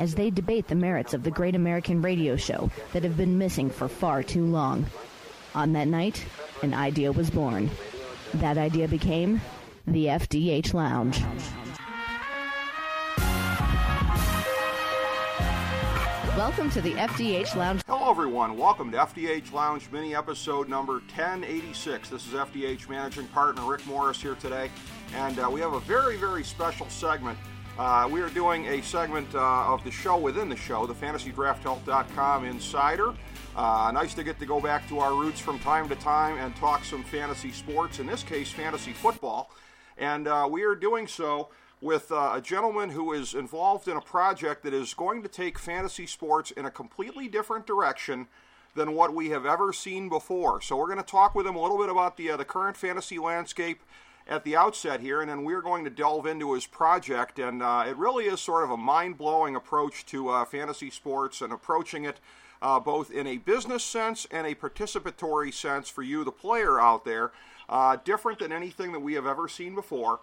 as they debate the merits of the great American radio show that have been missing for far too long. On that night, an idea was born. That idea became the FDH Lounge. Welcome to the FDH Lounge. Hello, everyone. Welcome to FDH Lounge mini episode number 1086. This is FDH managing partner Rick Morris here today, and uh, we have a very, very special segment. Uh, we are doing a segment uh, of the show within the show, the FantasyDraftHelp.com Insider. Uh, nice to get to go back to our roots from time to time and talk some fantasy sports, in this case, fantasy football. And uh, we are doing so with uh, a gentleman who is involved in a project that is going to take fantasy sports in a completely different direction than what we have ever seen before. So we're going to talk with him a little bit about the uh, the current fantasy landscape at the outset here, and then we're going to delve into his project. And uh, it really is sort of a mind blowing approach to uh, fantasy sports and approaching it. Uh, both in a business sense and a participatory sense for you, the player out there, uh, different than anything that we have ever seen before.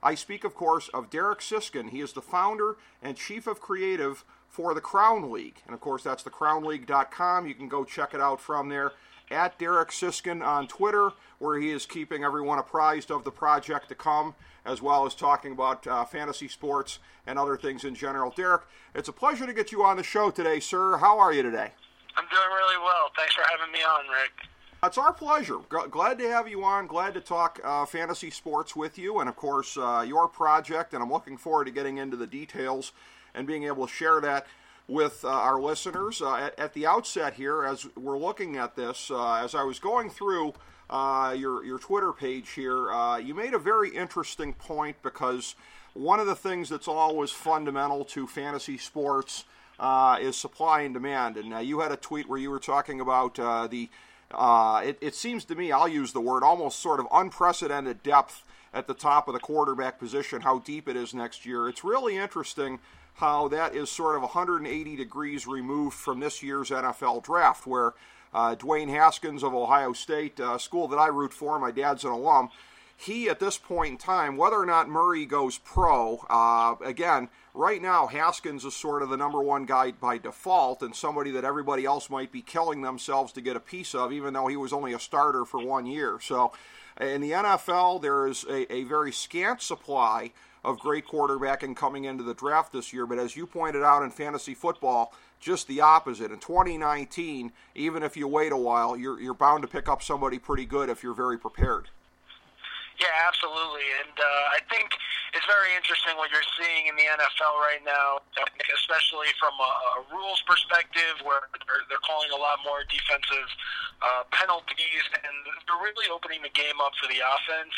I speak, of course, of Derek Siskin. He is the founder and chief of creative for the Crown League. And of course, that's thecrownleague.com. You can go check it out from there. At Derek Siskin on Twitter, where he is keeping everyone apprised of the project to come, as well as talking about uh, fantasy sports and other things in general. Derek, it's a pleasure to get you on the show today, sir. How are you today? I'm doing really well. Thanks for having me on, Rick. It's our pleasure. Glad to have you on. Glad to talk uh, fantasy sports with you, and of course, uh, your project. And I'm looking forward to getting into the details and being able to share that with uh, our listeners. Uh, at, at, the outset here, as we're looking at this, uh, as I was going through uh, your your Twitter page here, you made a very interesting point because one of the things that's always fundamental to fantasy sports is supply and demand. And you had a tweet where you were talking about the uh, it, it seems to me, I'll use the word, almost sort of unprecedented depth at the top of the quarterback position, how deep it is next year. It's really interesting how that is sort of 180 degrees removed from this year's NFL draft, where uh, Dwayne Haskins of Ohio State, uh, school that I root for, my dad's an alum, he at this point in time, whether or not Murray goes pro, uh, again, right now Haskins is sort of the number one guy by default and somebody that everybody else might be killing themselves to get a piece of, even though he was only a starter for one year. So in the NFL, there is a, a very scant supply of great quarterbacking coming into the draft this year. But as you pointed out in fantasy football, just the opposite. In 2019, even if you wait a while, you're, you're bound to pick up somebody pretty good if you're very prepared. Yeah, absolutely. And uh, I think it's very interesting what you're seeing in the NFL right now, especially from a, a rules perspective, where they're, they're calling a lot more defensive uh, penalties, and they're really opening the game up for the offense,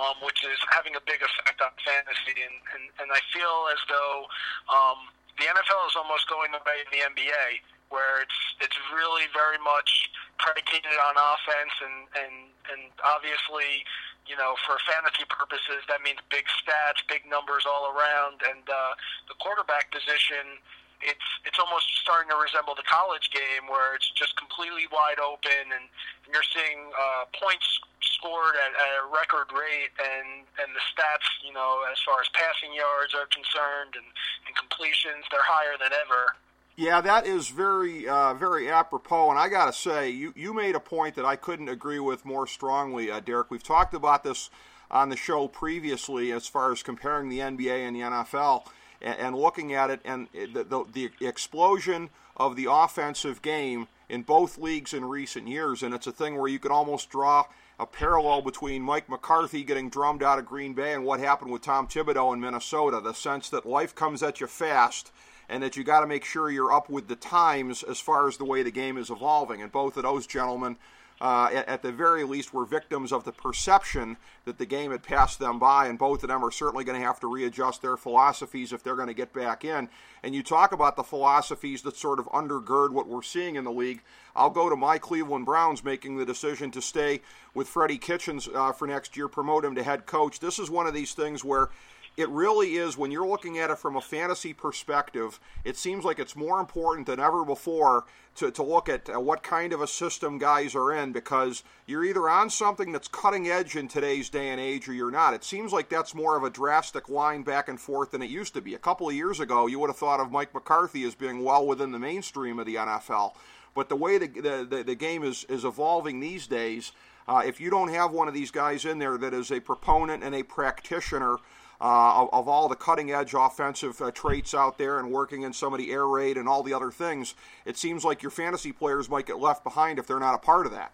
um, which is having a big effect on fantasy. And, and, and I feel as though um, the NFL is almost going the way of the NBA where it's it's really very much predicated on offense and and and obviously you know, for fantasy purposes, that means big stats, big numbers all around, and uh, the quarterback position. It's it's almost starting to resemble the college game where it's just completely wide open, and, you're seeing uh, points scored at, at a record rate, and and the stats, you know, as far as passing yards are concerned, and, and completions, they're higher than ever. Yeah, that is very, uh, very apropos. And I got to say, you, you made a point that I couldn't agree with more strongly, uh, Derek. We've talked about this on the show previously as far as comparing the NBA and the NFL and, and looking at it and the, the, the explosion of the offensive game in both leagues in recent years. And it's a thing where you could almost draw a parallel between Mike McCarthy getting drummed out of Green Bay and what happened with Tom Thibodeau in Minnesota. The sense that life comes at you fast and that you got to make sure you're up with the times as far as the way the game is evolving. And both of those gentlemen uh, at, at, the very least, were victims of the perception that the game had passed them by, and both of them are certainly going to have to readjust their philosophies if they're going to get back in. And you talk about the philosophies that sort of undergird what we're seeing in the league. I'll go to my Cleveland Browns making the decision to stay with Freddie Kitchens uh, for next year, promote him to head coach. This is one of these things where it really is when you're looking at it from a fantasy perspective it seems like it's more important than ever before to, to look at uh, what kind of a system guys are in because you're either on something that's cutting edge in today's day and age or you're not. It seems like that's more of a drastic line back and forth than it used to be. A couple of years ago you would have thought of mike mccarthy as being well within the mainstream of the nfl but the way the, the, the game is, is evolving these days uh, if you don't have one of these guys in there that is a proponent and a practitioner of, of, all the cutting edge offensive uh, traits out there and working in some of the air raid and all the other things, it seems like your fantasy players might get left behind if they're not a part of that.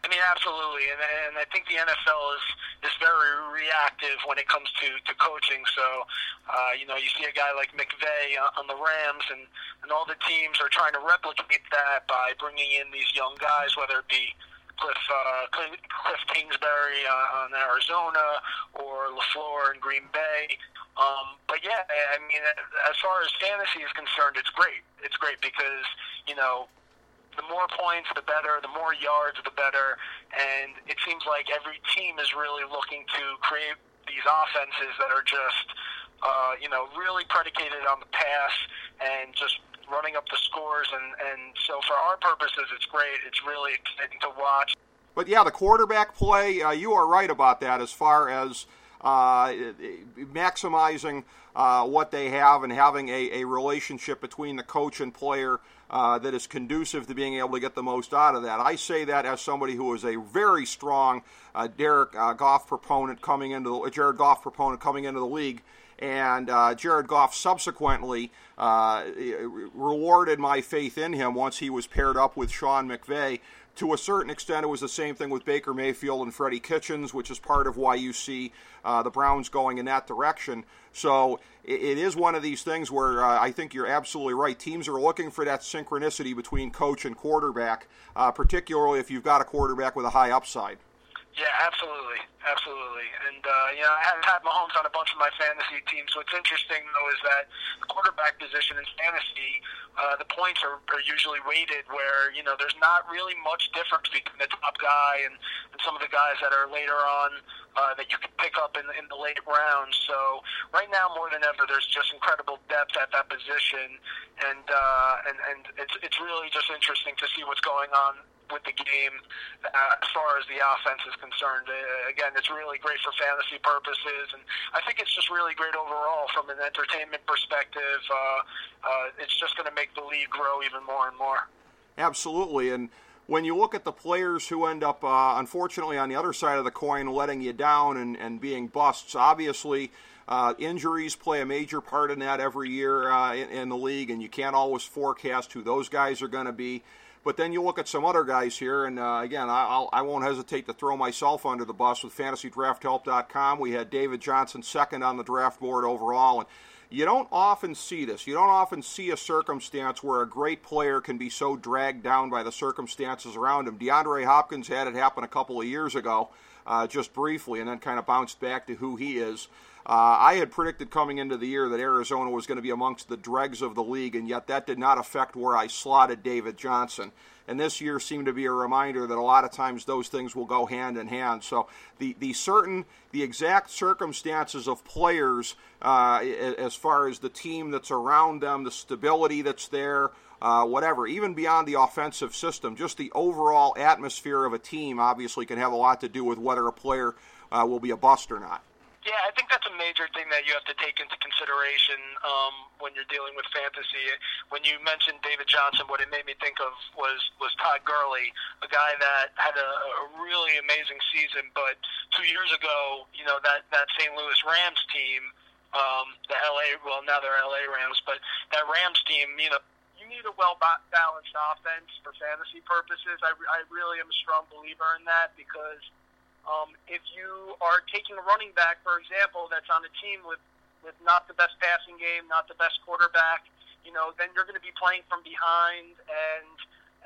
I mean, absolutely, and, and I think the NFL is is very reactive when it comes to to coaching. So, uh, you know, you see a guy like McVay on the Rams, and and all the teams are trying to replicate that by bringing in these young guys, whether it be Cliff uh, Cliff Kingsbury uh, on Arizona or LaFleur in Green Bay. Um, but yeah, I mean, as far as fantasy is concerned, it's great. It's great because you know the more points, the better. The more yards, the better. And it seems like every team is really looking to create these offenses that are just, uh, you know, really predicated on the pass and just running up the scores, and, and so for our purposes, it's great. It's really exciting to watch. But yeah, the quarterback play, uh, you are right about that as far as uh, maximizing uh, what they have and having a, a, relationship between the coach and player uh, that is conducive to being able to get the most out of that. I say that as somebody who is a very strong uh, Derek uh, Goff proponent coming into the Jared Goff proponent coming into the league and uh, Jared Goff subsequently uh, rewarded my faith in him once he was paired up with Sean McVay. To a certain extent, it was the same thing with Baker Mayfield and Freddie Kitchens, which is part of why you see uh, the Browns going in that direction. So it, it is one of these things where uh, I think you're absolutely right. Teams are looking for that synchronicity between coach and quarterback, uh, particularly if you've got a quarterback with a high upside. Yeah, absolutely, absolutely. And uh, you know, I have had Mahomes on a bunch of my fantasy teams. What's interesting though is that the quarterback position in fantasy, uh, the points are, are usually weighted where you know there's not really much difference between the top guy and, and some of the guys that are later on uh, that you can pick up in, in the late rounds. So right now, more than ever, there's just incredible depth at that position, and uh, and and it's it's really just interesting to see what's going on with the game uh, as far as the offense is concerned. Uh, again, it's really great for fantasy purposes, and I think it's just really great overall from an entertainment perspective. Uh, uh, it's just going to make the league grow even more and more. Absolutely, and when you look at the players who end up, uh, unfortunately, on the other side of the coin, letting you down and, and being busts, obviously. Uh, injuries play a major part in that every year uh, in, in, the league, and you can't always forecast who those guys are going to be. But then you look at some other guys here, and uh, again, I'll, I won't hesitate to throw myself under the bus with FantasyDraftHelp.com. We had David Johnson second on the draft board overall, and you don't often see this. You don't often see a circumstance where a great player can be so dragged down by the circumstances around him. DeAndre Hopkins had it happen a couple of years ago, uh, just briefly, and then kind of bounced back to who he is. Uh, I had predicted coming into the year that Arizona was going to be amongst the dregs of the league, and yet that did not affect where I slotted David Johnson. And this year seemed to be a reminder that a lot of times those things will go hand in hand. So the, the certain, the exact circumstances of players, uh, as far as the team that's around them, the stability that's there, uh, whatever, even beyond the offensive system, just the overall atmosphere of a team obviously can have a lot to do with whether a player uh, will be a bust or not. Yeah, I think that's a major thing that you have to take into consideration um, when you're dealing with fantasy. When you mentioned David Johnson, what it made me think of was was Todd Gurley, a guy that had a, a really amazing season, but two years ago, you know that that St. Louis Rams team, um, the LA, well now they're LA Rams, but that Rams team, you know, you need a well balanced offense for fantasy purposes. I, I really am a strong believer in that because um, if you are taking a running back, for example, that's on a team with, with not the best passing game, not the best quarterback, you know, then you're going to be playing from behind, and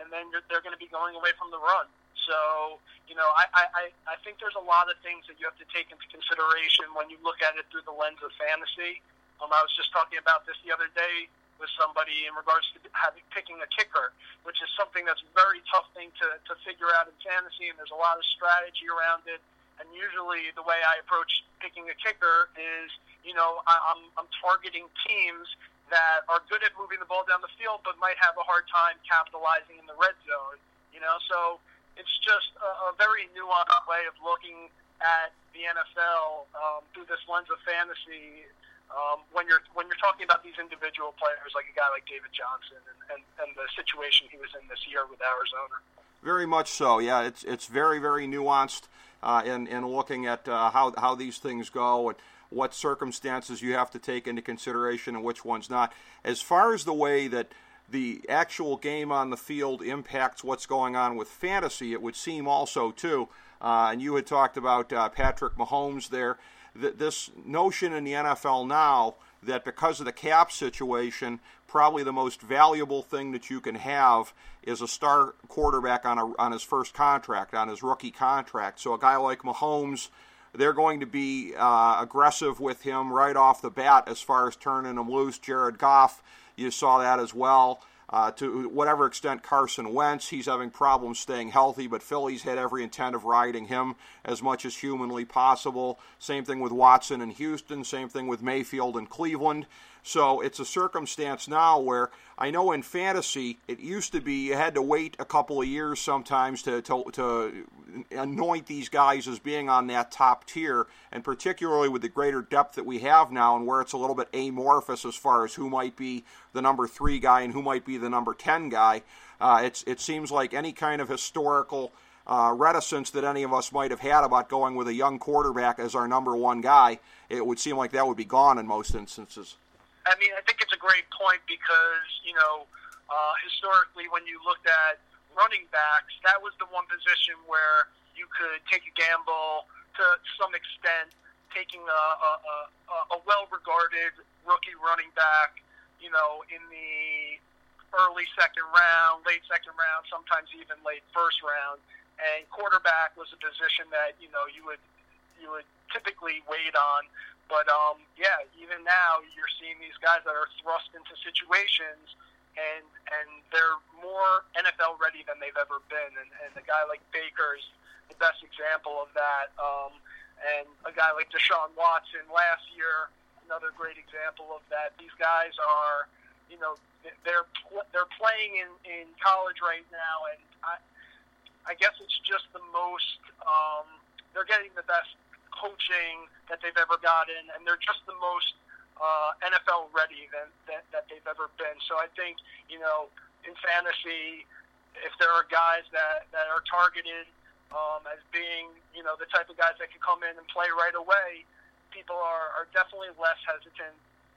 and then they're going to be going away from the run. So, you know, I, I, I think there's a lot of things that you have to take into consideration when you look at it through the lens of fantasy. Um, I was just talking about this the other day with somebody in regards to having picking a kicker, which is something that's a very tough thing to, to figure out in fantasy, and there's a lot of strategy around it. And usually, the way I approach picking a kicker is, you know, I'm I'm targeting teams that are good at moving the ball down the field, but might have a hard time capitalizing in the red zone. You know, so it's just a, a very nuanced way of looking at the NFL um, through this lens of fantasy. Um, when you're when you're talking about these individual players, like a guy like David Johnson, and, and, and the situation he was in this year with Arizona. Very much so. Yeah, it's it's very very nuanced uh, in in looking at uh, how how these things go and what circumstances you have to take into consideration and which ones not. As far as the way that the actual game on the field impacts what's going on with fantasy, it would seem also too. Uh, and you had talked about uh, Patrick Mahomes there. Th- this notion in the NFL now that because of the cap situation, probably the most valuable thing that you can have is a star quarterback on a, on his first contract, on his rookie contract. So a guy like Mahomes, they're going to be uh, aggressive with him right off the bat as far as turning him loose. Jared Goff, you saw that as well. Uh, to whatever extent Carson Wentz, he's having problems staying healthy, but Philly's had every intent of riding him as much as humanly possible. Same thing with Watson in Houston, same thing with Mayfield in Cleveland. So it's a circumstance now where I know in fantasy it used to be you had to wait a couple of years sometimes to, to, to anoint these guys as being on that top tier, and particularly with the greater depth that we have now and where it's a little bit amorphous as far as who might be the number three guy and who might be the number 10 guy. Uh, it's, it seems like any kind of historical uh, reticence that any of us might have had about going with a young quarterback as our number one guy, it would seem like that would be gone in most instances. I mean, I think it's a great point because you know uh, historically, when you looked at running backs, that was the one position where you could take a gamble to some extent, taking a, a, a, a well-regarded rookie running back, you know, in the early second round, late second round, sometimes even late first round. And quarterback was a position that you know you would you would typically wait on but um, yeah, even now you're seeing these guys that are thrust into situations, and and they're more NFL ready than they've ever been. And, and a guy like Baker is the best example of that. Um, and a guy like Deshaun Watson last year, another great example of that. These guys are, you know, they're they're playing in in college right now, and I I guess it's just the most. Um, they're getting the best coaching that they've ever gotten, and they're just the most uh, NFL ready than, that, that they've ever been. So I think, you know, in fantasy, if there are guys that, that are targeted um, as being, you know, the type of guys that can come in and play right away, people are, are definitely less hesitant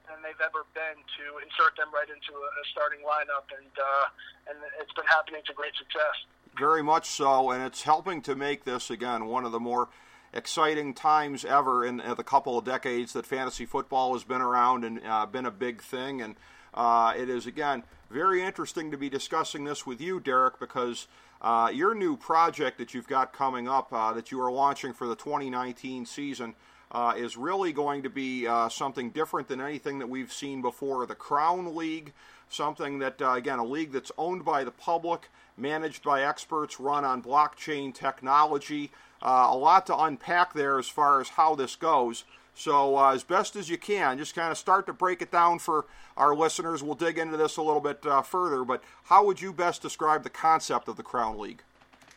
than they've ever been to insert them right into a, a starting lineup, and uh, and it's been happening to great success. Very much so, and it's helping to make this again one of the more exciting times ever in the couple of decades that fantasy football has been around and uh, been a big thing. And uh, it is, again, very interesting to be discussing this with you, Derek, because uh, your new project that you've got coming up uh, that you are launching for the 2019 season. Uh, is really going to be uh, something different than anything that we've seen before. The Crown League, something that, again, a league that's owned by the public, managed by experts, run on blockchain technology. Uh, a lot to unpack there as far as how this goes. So, uh, as best as you can, just kind of start to break it down for our listeners. We'll dig into this a little bit uh, further, but how would you best describe the concept of the Crown League?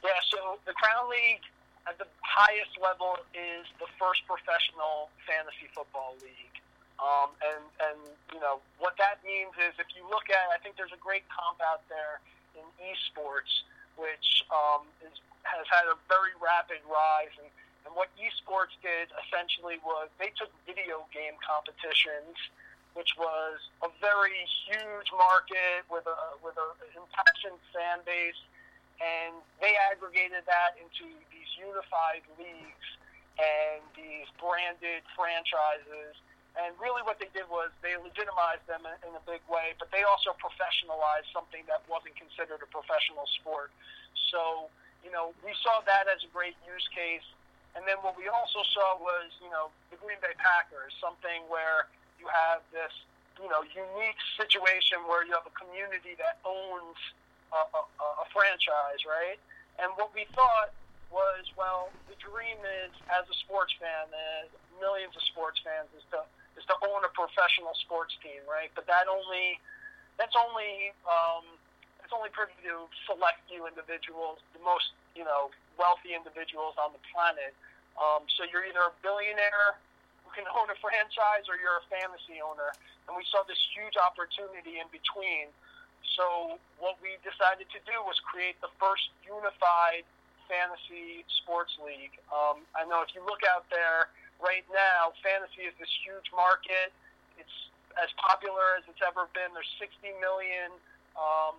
Yeah, so the Crown League at the highest level is the first professional fantasy football league. Um, and, and, you know, what that means is if you look at, I think there's a great comp out there in esports, which um, is has had a very rapid rise. And, and what esports did essentially was they took video game competitions, which was a very huge market with a with a impassioned fan base, and they aggregated that into these unified leagues and these branded franchises. And really, what they did was they legitimized them in a big way, but they also professionalized something that wasn't considered a professional sport. So you know, we saw that as a great use case. And then what we also saw was, you know, the Green Bay Packers, something where you have this, you know, unique situation where you have a community that owns a, a, a franchise, right? And what we thought was, well, the dream is, as a sports fan, as millions of sports fans, is to is to own a professional sports team, right? But that only that's only um, it's only privy to select few individuals, the most you know wealthy individuals on the planet. Um, so you're either a billionaire who can own a franchise, or you're a fantasy owner. And we saw this huge opportunity in between. So what we decided to do was create the first unified fantasy sports league. Um, I know if you look out there right now, fantasy is this huge market. It's as popular as it's ever been. There's 60 million um,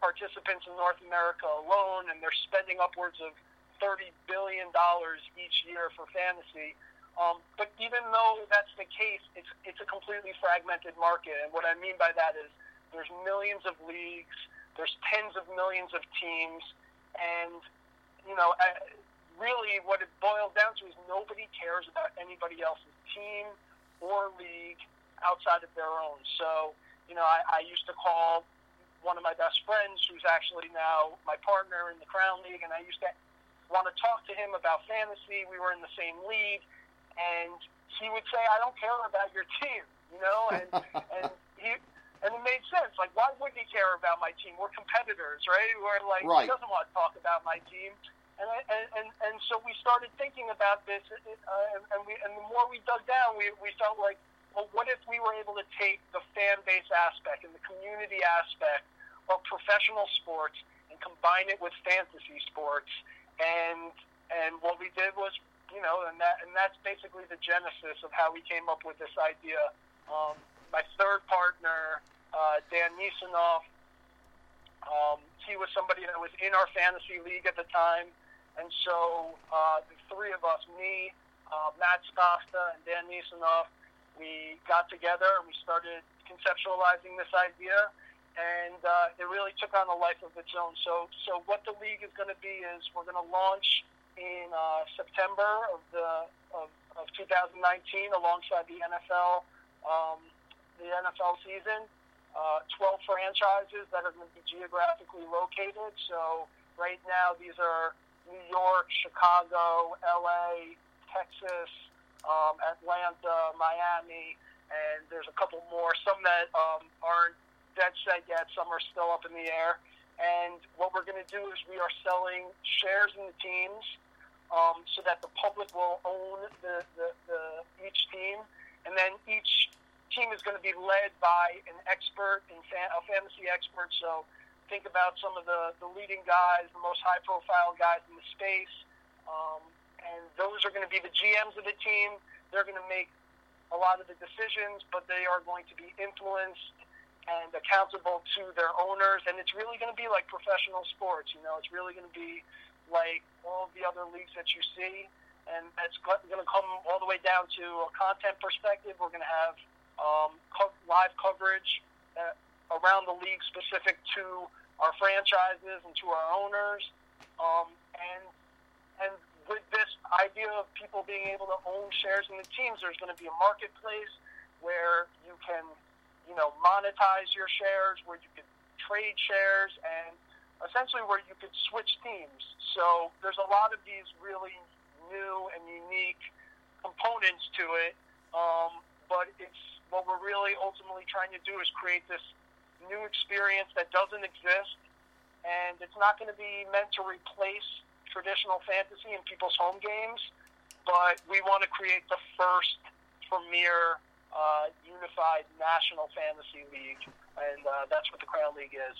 participants in North America alone, and they're spending upwards of 30 billion dollars each year for fantasy. Um, but even though that's the case, it's it's a completely fragmented market, and what I mean by that is there's millions of leagues, there's tens of millions of teams, and you know, really what it boils down to is nobody cares about anybody else's team or league outside of their own. So, you know, I, I used to call one of my best friends, who's actually now my partner in the Crown League, and I used to want to talk to him about fantasy. We were in the same league, and he would say, "I don't care about your team," you know, and and he and it made sense. Like, why would he care about my team? We're competitors, right? We're like, right. he doesn't want to talk about my team. And, and, and, so we started thinking about this, uh, and, and, we, and the more we dug down, we, we felt like, well, what if we were able to take the fan base aspect and the community aspect of professional sports and combine it with fantasy sports? And and what we did was, you know, and that and that's basically the genesis of how we came up with this idea. Um, my third partner, uh, Dan Nisanoff, um, he was somebody that was in our fantasy league at the time. And so uh, the three of us, me, uh, Matt Stosta, and Dan Nisanoff, we got together and we started conceptualizing this idea. And uh, it really took on a life of its own. So, so what the league is going to be is we're going to launch in uh, September of the of, of 2019 alongside the NFL um, the NFL season uh, 12 franchises that are going to be geographically located. So right now, these are New York, Chicago, LA, Texas, um, Atlanta, Miami, and there's a couple more. Some that um, aren't dead set yet. Some are still up in the air. And what we're going to do is we are selling shares in the teams um, so that the public will own the, the, the each team, and then each team is going to be led by an expert, in fan, a fantasy expert. So think about some of the, the leading guys, the most high profile guys in the space. Um, and those are going to be the GMs of the team. They're going to make a lot of the decisions, but they are going to be influenced and accountable to their owners. And it's really going to be like professional sports. You know, it's really going to be like all the other leagues that you see. And it's going to come all the way down to a content perspective. We're going to have um, co- live coverage uh, around the league specific to our franchises and to our owners. Um, and and with this idea of people being able to own shares in the teams, there's going to be a marketplace where you can, you know, monetize your shares, where you can trade shares, and essentially where you could switch teams. So there's a lot of these really new and unique components to it, um, but it's what we're really ultimately trying to do is create this new experience that doesn't exist, and it's not going to be meant to replace traditional fantasy in people's home games, but we want to create the first premier uh, unified national fantasy league, and uh, that's what the Crown League is.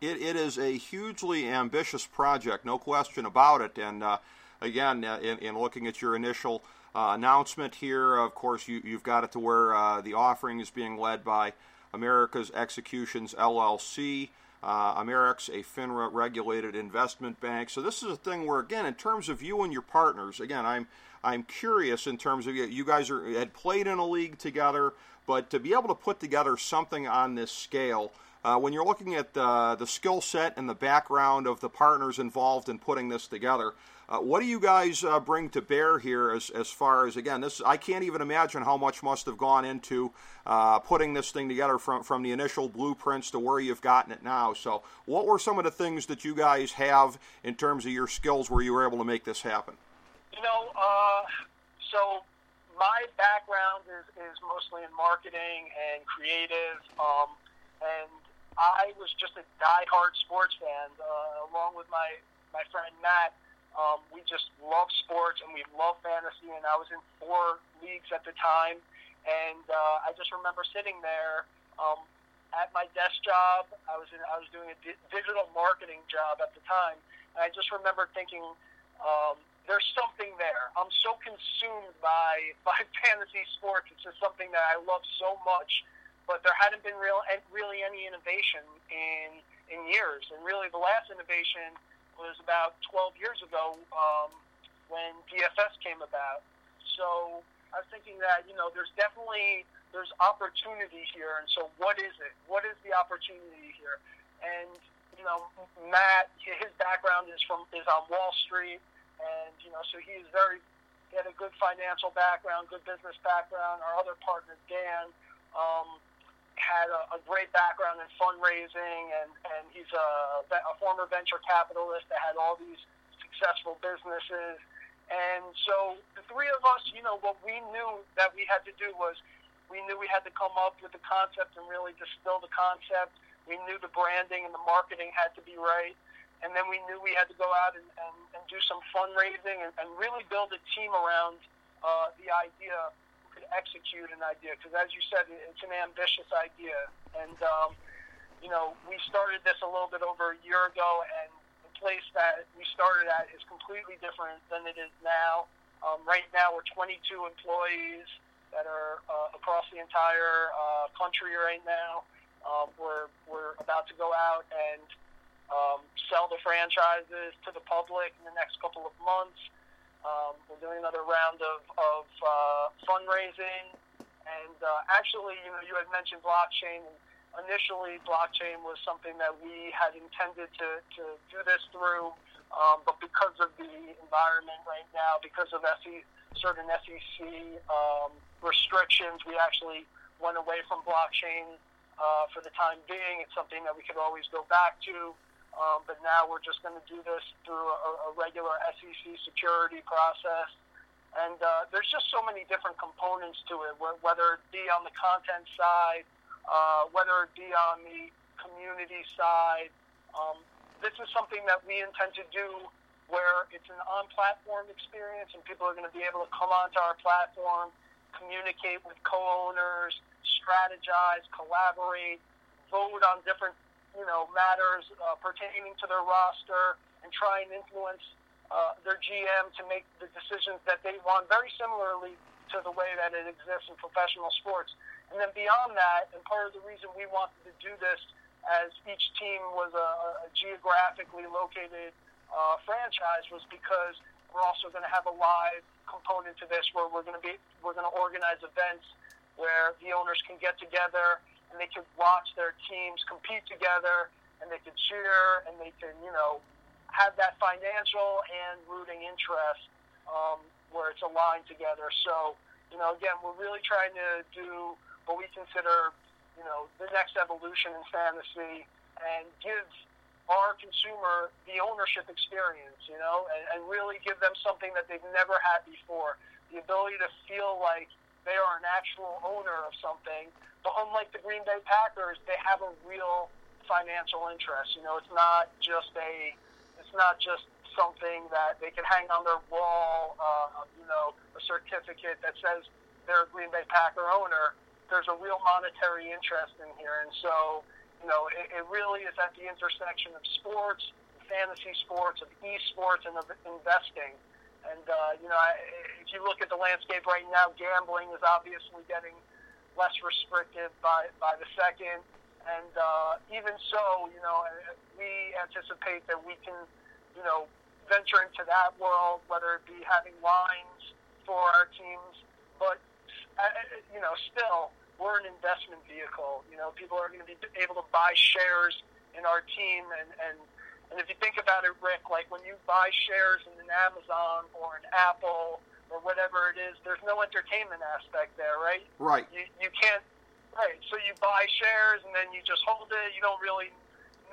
It, it is a hugely ambitious project, no question about it. And uh, again, uh, in, in, looking at your initial uh, announcement here. Of course, you, have got it to where uh, the offering is being led by America's Executions LLC. Uh, a FINRA regulated investment bank. So this is a thing where, again, in terms of you and your partners, again, I'm I'm curious in terms of you guys are had played in a league together, but to be able to put together something on this scale Uh, when you're looking at uh, the skill set and the background of the partners involved in putting this together, uh, what do you guys uh, bring to bear here as, as far as, again, this I can't even imagine how much must have gone into uh, putting this thing together from, from the initial blueprints to where you've gotten it now. So, what were some of the things that you guys have in terms of your skills where you were able to make this happen? You know, uh, so my background is, is mostly in marketing and creative, um, and I was just a die-hard sports fan, uh, along with my, my friend Matt. Um, we just love sports and we love fantasy, and I was in four leagues at the time. And uh, I just remember sitting there um, at my desk job. I was in, I was doing a di- digital marketing job at the time, and I just remember thinking, um, "There's something there." I'm so consumed by by fantasy sports. It's just something that I love so much, but there hadn't been real really any innovation in in years. And really, the last innovation was about 12 years ago um, when DFS came about. So I was thinking that you know there's definitely there's opportunity here, and so what is it? What is the opportunity here? And you know, Matt, his background is from is on Wall Street, and you know, so he is very he had a good financial background, good business background. Our other partner Dan. Um, had a, a great background in fundraising, and, and he's a, a former venture capitalist that had all these successful businesses. And so the three of us, you know, what we knew that we had to do was we knew we had to come up with the concept and really distill the concept. We knew the branding and the marketing had to be right. And then we knew we had to go out and, and, and do some fundraising and, and really build a team around uh, the idea execute an idea because, as you said, it's an ambitious idea. And um, you know, we started this a little bit over a year ago, and the place that we started at is completely different than it is now. Um, right now, we're 22 employees that are uh, across the entire uh, country right now. Um, we're we're about to go out and um, sell the franchises to the public in the next couple of months. Um, we're doing another round of, of uh, fundraising. And uh, actually, you know, you had mentioned blockchain. Initially, blockchain was something that we had intended to, to do this through. Um, but because of the environment right now, because of SE, certain SEC um, restrictions, we actually went away from blockchain uh, for the time being. It's something that we could always go back to. Um, but now we're just going to do this through a, a regular SEC security process. And uh, there's just so many different components to it, whether it be on the content side, uh, whether it be on the community side. Um, this is something that we intend to do where it's an on-platform experience and people are going to be able to come onto our platform, communicate with co-owners, strategize, collaborate, vote on different you know, matters uh, pertaining to their roster and try and influence uh, their GM to make the decisions that they want, very similarly to the way that it exists in professional sports. And then beyond that, and part of the reason we wanted to do this as each team was a, a geographically located uh, franchise was because we're also going to have a live component to this where we're going to be we're going to organize events where the owners can get together and they could watch their teams compete together, and they could cheer, and they could, you know, have that financial and rooting interest um, where it's aligned together. So, you know, again, we're really trying to do what we consider, you know, the next evolution in fantasy and give our consumer the ownership experience, you know, and, and really give them something that they've never had before. The ability to feel like they are an actual owner of something but unlike the Green Bay Packers, they have a real financial interest. You know, it's not just a, it's not just something that they can hang on their wall. Uh, you know, a certificate that says they're a Green Bay Packer owner. There's a real monetary interest in here, and so you know, it, it really is at the intersection of sports, fantasy sports, of esports, and of investing. And uh, you know, if you look at the landscape right now, gambling is obviously getting less restrictive by, by the second. And uh, even so, you know, we anticipate that we can, you know, venture into that world, whether it be having lines for our teams. But, uh, you know, still, we're an investment vehicle. You know, people are going to be able to buy shares in our team, and and and if you think about it, Rick, like when you buy shares in an Amazon or an Apple or whatever it is, there's no entertainment aspect there, right? Right. You you can't. Right. So you buy shares and then you just hold it. You don't really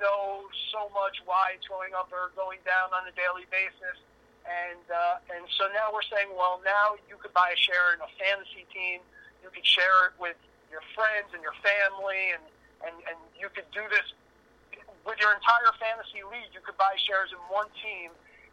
know so much why it's going up or going down on a daily basis. And uh, and so now we're saying, well, now you could buy a share in a fantasy team. You could share it with your friends and your family, and and and you could do this with your entire fantasy league. You could buy shares in one team,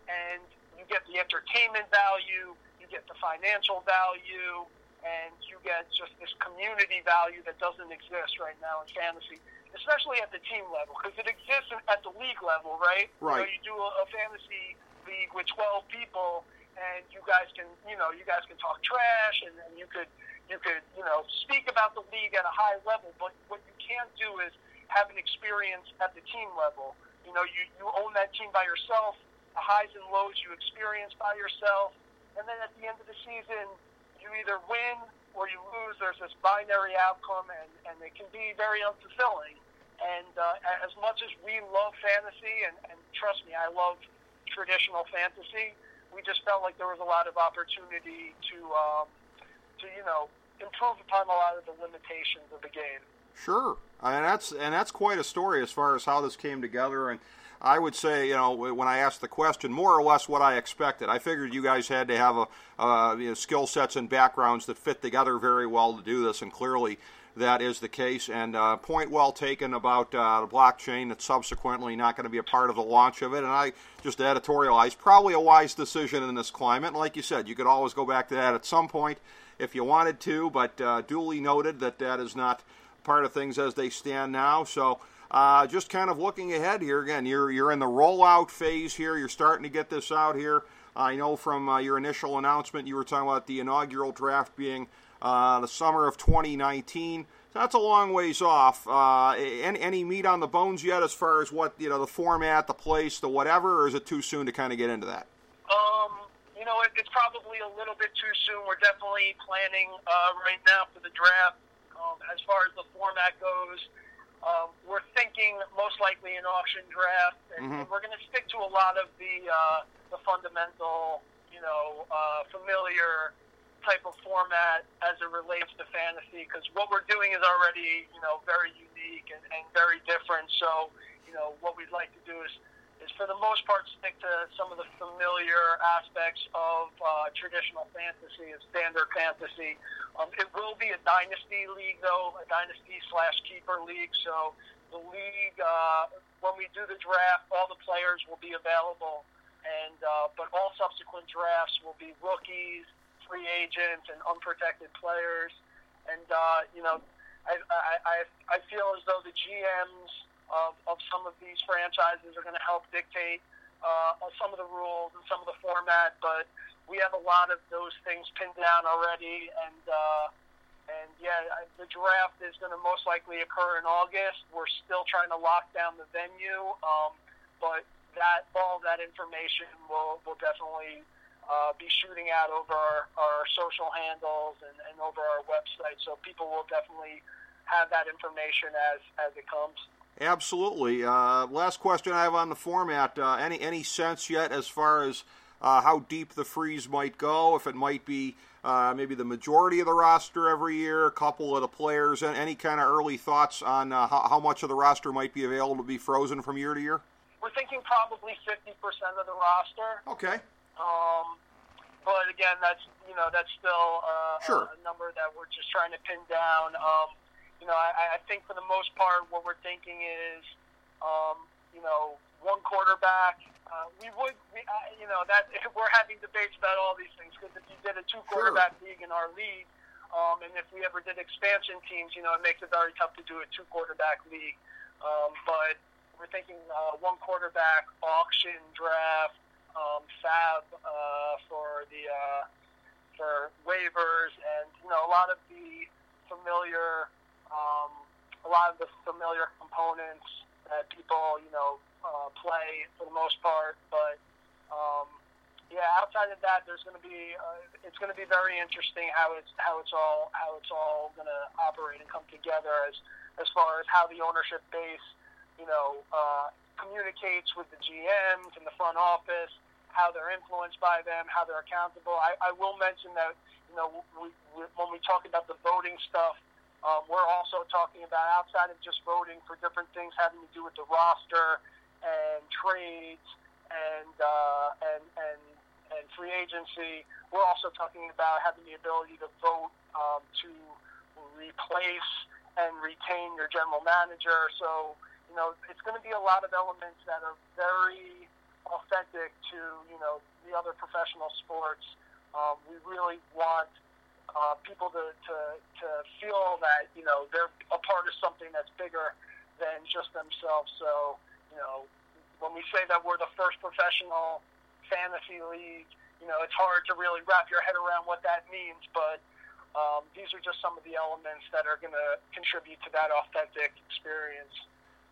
and you get the entertainment value, you get the financial value, and you get just this community value that doesn't exist right now in fantasy especially at the team level, because it exists at the league level, right? Right. So you do a, fantasy league with 12 people, and you guys can, you know, you guys can talk trash, and, and you could, you could, you know, speak about the league at a high level. But what you can't do is have an experience at the team level. You know, you you own that team by yourself. The highs and lows you experience by yourself, and then at the end of the season, you either win or you lose. There's this binary outcome, and and it can be very unfulfilling. And uh, as much as we love fantasy, and, and trust me, I love traditional fantasy, we just felt like there was a lot of opportunity to, um, to you know, improve upon a lot of the limitations of the game. Sure, and that's and that's quite a story as far as how this came together. And I would say, you know, when I asked the question, more or less what I expected. I figured you guys had to have a you know, skill sets and backgrounds that fit together very well to do this, and clearly that is the case. And uh, point well taken about uh, the blockchain that's subsequently not going to be a part of the launch of it. And I just editorialized probably a wise decision in this climate. And like you said, you could always go back to that at some point if you wanted to, but uh, duly noted that that is not part of things as they stand now. So. Uh, just kind of looking ahead here again, you're you're in the rollout phase here. You're starting to get this out here. I know from uh, your initial announcement you were talking about the inaugural draft being uh, the summer of 2019. So that's a long ways off. Uh, any, any meat on the bones yet as far as what you know the format, the place, the whatever, or is it too soon to kind of get into that? Um, you know, it, it's probably a little bit too soon. We're definitely planning uh, right now for the draft. Um, as far as the format goes, um, we're thinking most likely an auction draft, and Mhm. we're going to stick to a lot of the uh, the fundamental, you know, uh, familiar type of format as it relates to fantasy. Because what we're doing is already, you know, very unique and, and very different. So, you know, what we'd like to do is is for the most part stick to some of the familiar aspects of uh, traditional fantasy and standard fantasy. Um, it will be a dynasty league, though, a dynasty slash keeper league. So the league, uh, when we do the draft, all the players will be available, and uh, but all subsequent drafts will be rookies, free agents, and unprotected players. And uh, you know, I, I I I feel as though the GMs of, of some of these franchises are going to help dictate uh, some of the rules and some of the format, but we have a lot of those things pinned down already, and uh, and yeah, the draft is going to most likely occur in August. We're still trying to lock down the venue, um, but that all that information will will definitely uh, be shooting out over our, our social handles and, and over our website, so people will definitely have that information as as it comes. Absolutely. Uh, last question I have on the format. Uh, any any sense yet as far as uh, how deep the freeze might go? If it might be uh, maybe the majority of the roster every year, a couple of the players, and any kind of early thoughts on uh, how, how much of the roster might be available to be frozen from year to year? We're thinking probably 50% of the roster. Okay. Um, but again, that's you know that's still uh, Sure. a, a number that we're just trying to pin down. Um, you know, I, I think for the most part, what we're thinking is, um, you know, one quarterback. Uh, we would, we, uh, you know, that we're having debates about all these things because if you did a two quarterback league in our league, um, and if we ever did expansion teams, you know, it makes it very tough to do a two quarterback league. Um, but we're thinking uh, one quarterback auction draft, um, FAAB uh, for the uh, for waivers, and you know a lot of the familiar, um, a lot of the familiar components that people you know uh, play for the most part. But um, yeah, outside of that, there's going to be uh, it's going to be very interesting how it's how it's all how it's all going to operate and come together as as far as how the ownership base, you know, uh, communicates with the GMs and the front office, how they're influenced by them, how they're accountable. I, I will mention that you know we, we, when we talk about the voting stuff. Um, we're also talking about outside of just voting for different things having to do with the roster and trades and uh, and and and free agency. We're also talking about having the ability to vote um, to replace and retain your general manager. So, you know, it's going to be a lot of elements that are very authentic to, you know, the other professional sports. Um, we really want uh, people to, to, to feel that, you know, they're a part of something that's bigger than just themselves. So, you know, when we say that we're the first professional fantasy league. You know, it's hard to really wrap your head around what that means, but um, these are just some of the elements that are going to contribute to that authentic experience.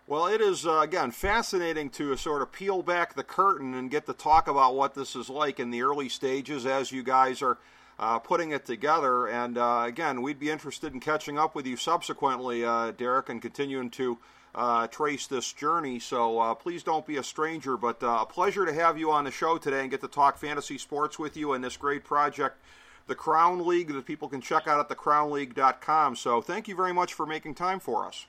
Well, it is, uh, again, fascinating to sort of peel back the curtain and get to talk about what this is like in the early stages as you guys are uh, putting it together. And uh, again, we'd be interested in catching up with you subsequently, uh, Derek, and continuing to uh, trace this journey. So uh, please don't be a stranger. But uh, a pleasure to have you on the show today and get to talk fantasy sports with you and this great project, the Crown League, that people can check out at thecrownleague.com. So thank you very much for making time for us.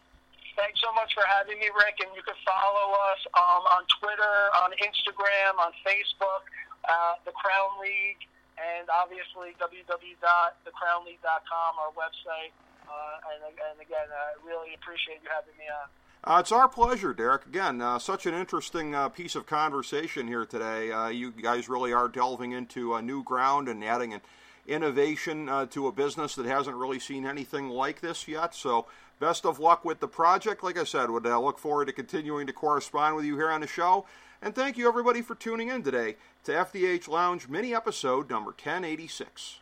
Thanks so much for having me, Rick. And you can follow us um, on Twitter, on Instagram, on Facebook, uh, the Crown League, and obviously www.thecrownleague.com, our website. Uh, and, and again, I really appreciate you having me on. Uh, it's our pleasure, Derek. Again, uh, such an interesting uh, piece of conversation here today. Uh, you guys really are delving into a new ground and adding an innovation uh, to a business that hasn't really seen anything like this yet. So, best of luck with the project. Like I said, would look forward to continuing to correspond with you here on the show. And thank you, everybody, for tuning in today to FDH Lounge mini episode number 1086.